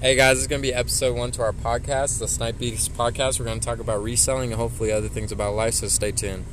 Hey guys, it's going to be episode one to our podcast, the Snipe Beast podcast. We're going to talk about reselling and hopefully other things about life, so stay tuned.